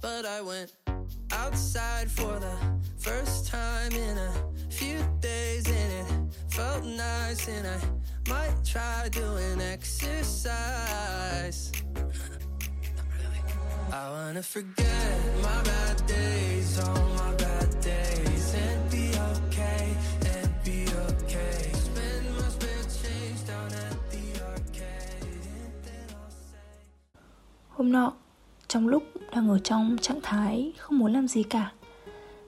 But I went outside for the first time in a few days and it felt nice and I might try doing exercise. I wanna forget my bad days, all my bad days and be okay, and be okay. Spend my spare change down at the arcade and then I'll say Hôm nọ, trong lúc đang ở trong trạng thái không muốn làm gì cả,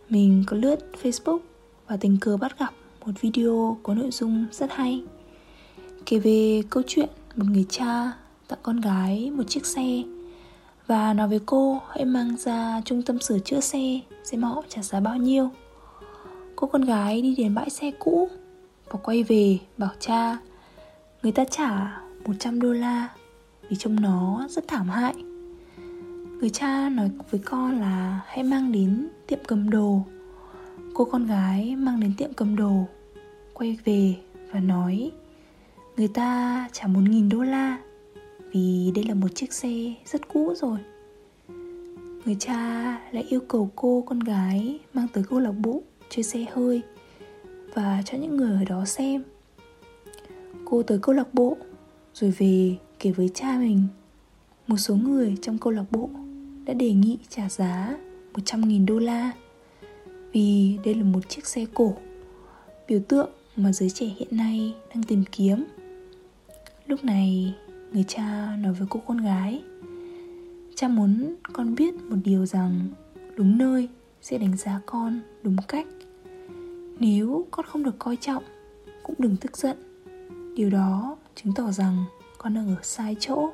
mình có lướt Facebook và tình cờ bắt gặp một video có nội dung rất hay kể về câu chuyện một người cha tặng con gái một chiếc xe và nói với cô hãy mang ra trung tâm sửa chữa xe xem họ trả giá bao nhiêu. Cô con gái đi đến bãi xe cũ và quay về bảo cha người ta trả 100 đô la vì trông nó rất thảm hại. Người cha nói với con là hãy mang đến tiệm cầm đồ. Cô con gái mang đến tiệm cầm đồ, quay về và nói người ta trả 1.000 đô la vì đây là một chiếc xe rất cũ rồi. Người cha lại yêu cầu cô con gái mang tới câu lạc bộ chơi xe hơi và cho những người ở đó xem. Cô tới câu lạc bộ rồi về kể với cha mình. Một số người trong câu lạc bộ đã đề nghị trả giá 100.000 đô la. Vì đây là một chiếc xe cổ, biểu tượng mà giới trẻ hiện nay đang tìm kiếm. Lúc này, người cha nói với cô con gái, cha muốn con biết một điều rằng đúng nơi sẽ đánh giá con đúng cách. Nếu con không được coi trọng, cũng đừng tức giận. Điều đó chứng tỏ rằng con đang ở sai chỗ.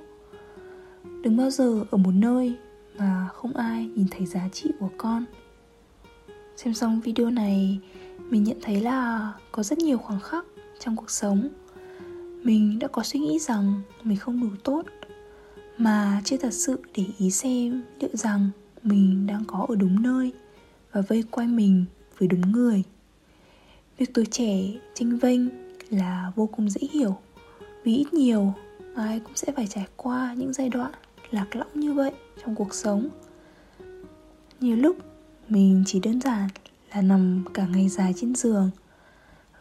Đừng bao giờ ở một nơi mà không ai nhìn thấy giá trị của con. Xem xong video này, mình nhận thấy là có rất nhiều khoảng khắc trong cuộc sống. Mình đã có suy nghĩ rằng mình không đủ tốt, mà chưa thật sự để ý xem liệu rằng mình đang có ở đúng nơi và vây quanh mình với đúng người. Việc tuổi trẻ tranh vênh là vô cùng dễ hiểu, vì ít nhiều ai cũng sẽ phải trải qua những giai đoạn lạc lõng như vậy trong cuộc sống. Nhiều lúc, mình chỉ đơn giản là nằm cả ngày dài trên giường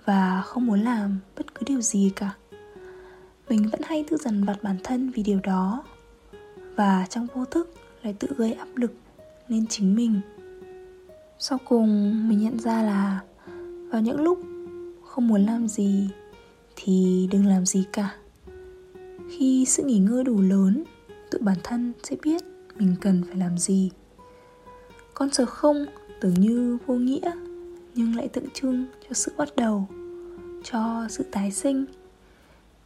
và không muốn làm bất cứ điều gì cả. Mình vẫn hay tự dằn vặt bản thân vì điều đó và trong vô thức lại tự gây áp lực lên chính mình. Sau cùng, mình nhận ra là vào những lúc không muốn làm gì thì đừng làm gì cả. Khi sự nghỉ ngơi đủ lớn tự bản thân sẽ biết mình cần phải làm gì. Con số không tưởng như vô nghĩa, nhưng lại tượng trưng cho sự bắt đầu, cho sự tái sinh.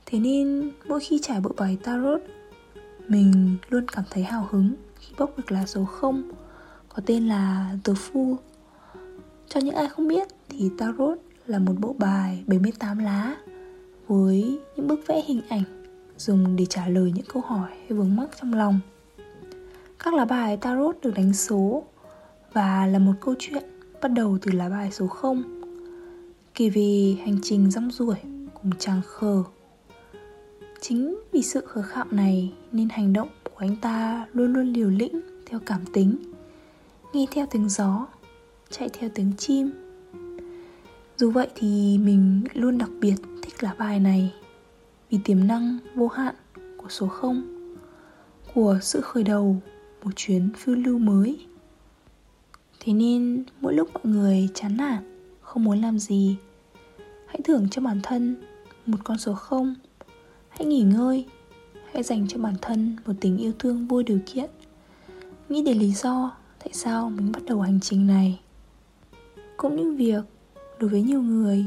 Thế nên mỗi khi trải bộ bài tarot, Mình luôn cảm thấy hào hứng khi bốc được lá số 0 Có tên là The Fool. Cho những ai không biết thì tarot là một bộ bài 78 lá Với những bức vẽ hình ảnh dùng để trả lời những câu hỏi hay vướng mắc trong lòng. Các lá bài tarot được đánh số và là một câu chuyện bắt đầu từ lá bài số 0 kể về hành trình rong ruổi cùng chàng khờ. Chính vì sự khờ khạo này nên hành động của anh ta luôn luôn liều lĩnh theo cảm tính Nghe theo tiếng gió, chạy theo tiếng chim. Dù vậy thì mình luôn đặc biệt thích lá bài này. Vì tiềm năng vô hạn của số 0 Của sự khởi đầu một chuyến phiêu lưu mới. Thế nên mỗi lúc mọi người chán nản, không muốn làm gì Hãy thưởng cho bản thân một con số 0 hãy nghỉ ngơi hãy dành cho bản thân một tình yêu thương vô điều kiện. Nghĩ đến lý do tại sao mình bắt đầu hành trình này. Cũng những việc đối với nhiều người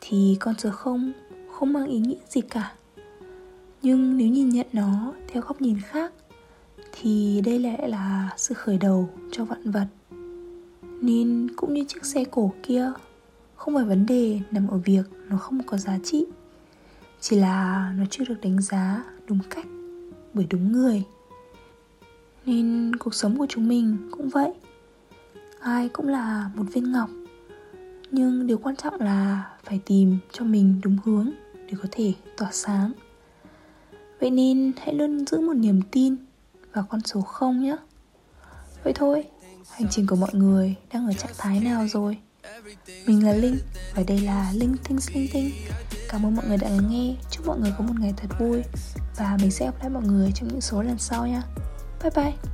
thì con số không không mang ý nghĩa gì cả. Nhưng nếu nhìn nhận nó theo góc nhìn khác, thì đây lại là sự khởi đầu cho vạn vật. Nên cũng như chiếc xe cổ kia, không phải vấn đề nằm ở việc nó không có giá trị, chỉ là nó chưa được đánh giá đúng cách bởi đúng người. Nên cuộc sống của chúng mình cũng vậy. Ai cũng là một viên ngọc, nhưng điều quan trọng là phải tìm cho mình đúng hướng để có thể tỏa sáng. Vậy nên hãy luôn giữ một niềm tin vào con số không nhé. Vậy thôi, hành trình của mọi người đang ở trạng thái nào rồi? Mình là linh và đây là linh tinh linh tinh. Cảm ơn mọi người đã lắng nghe. Chúc mọi người có một ngày thật vui và mình sẽ gặp lại mọi người trong những số lần sau nha. Bye bye.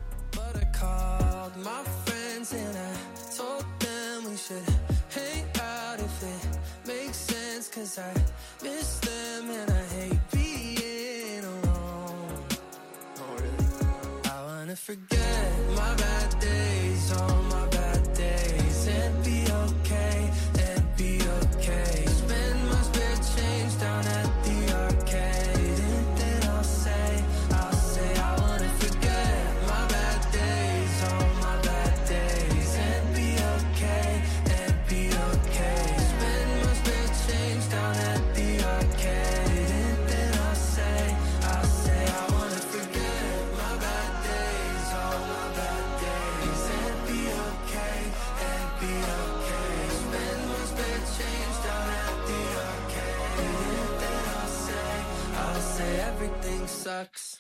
Sucks.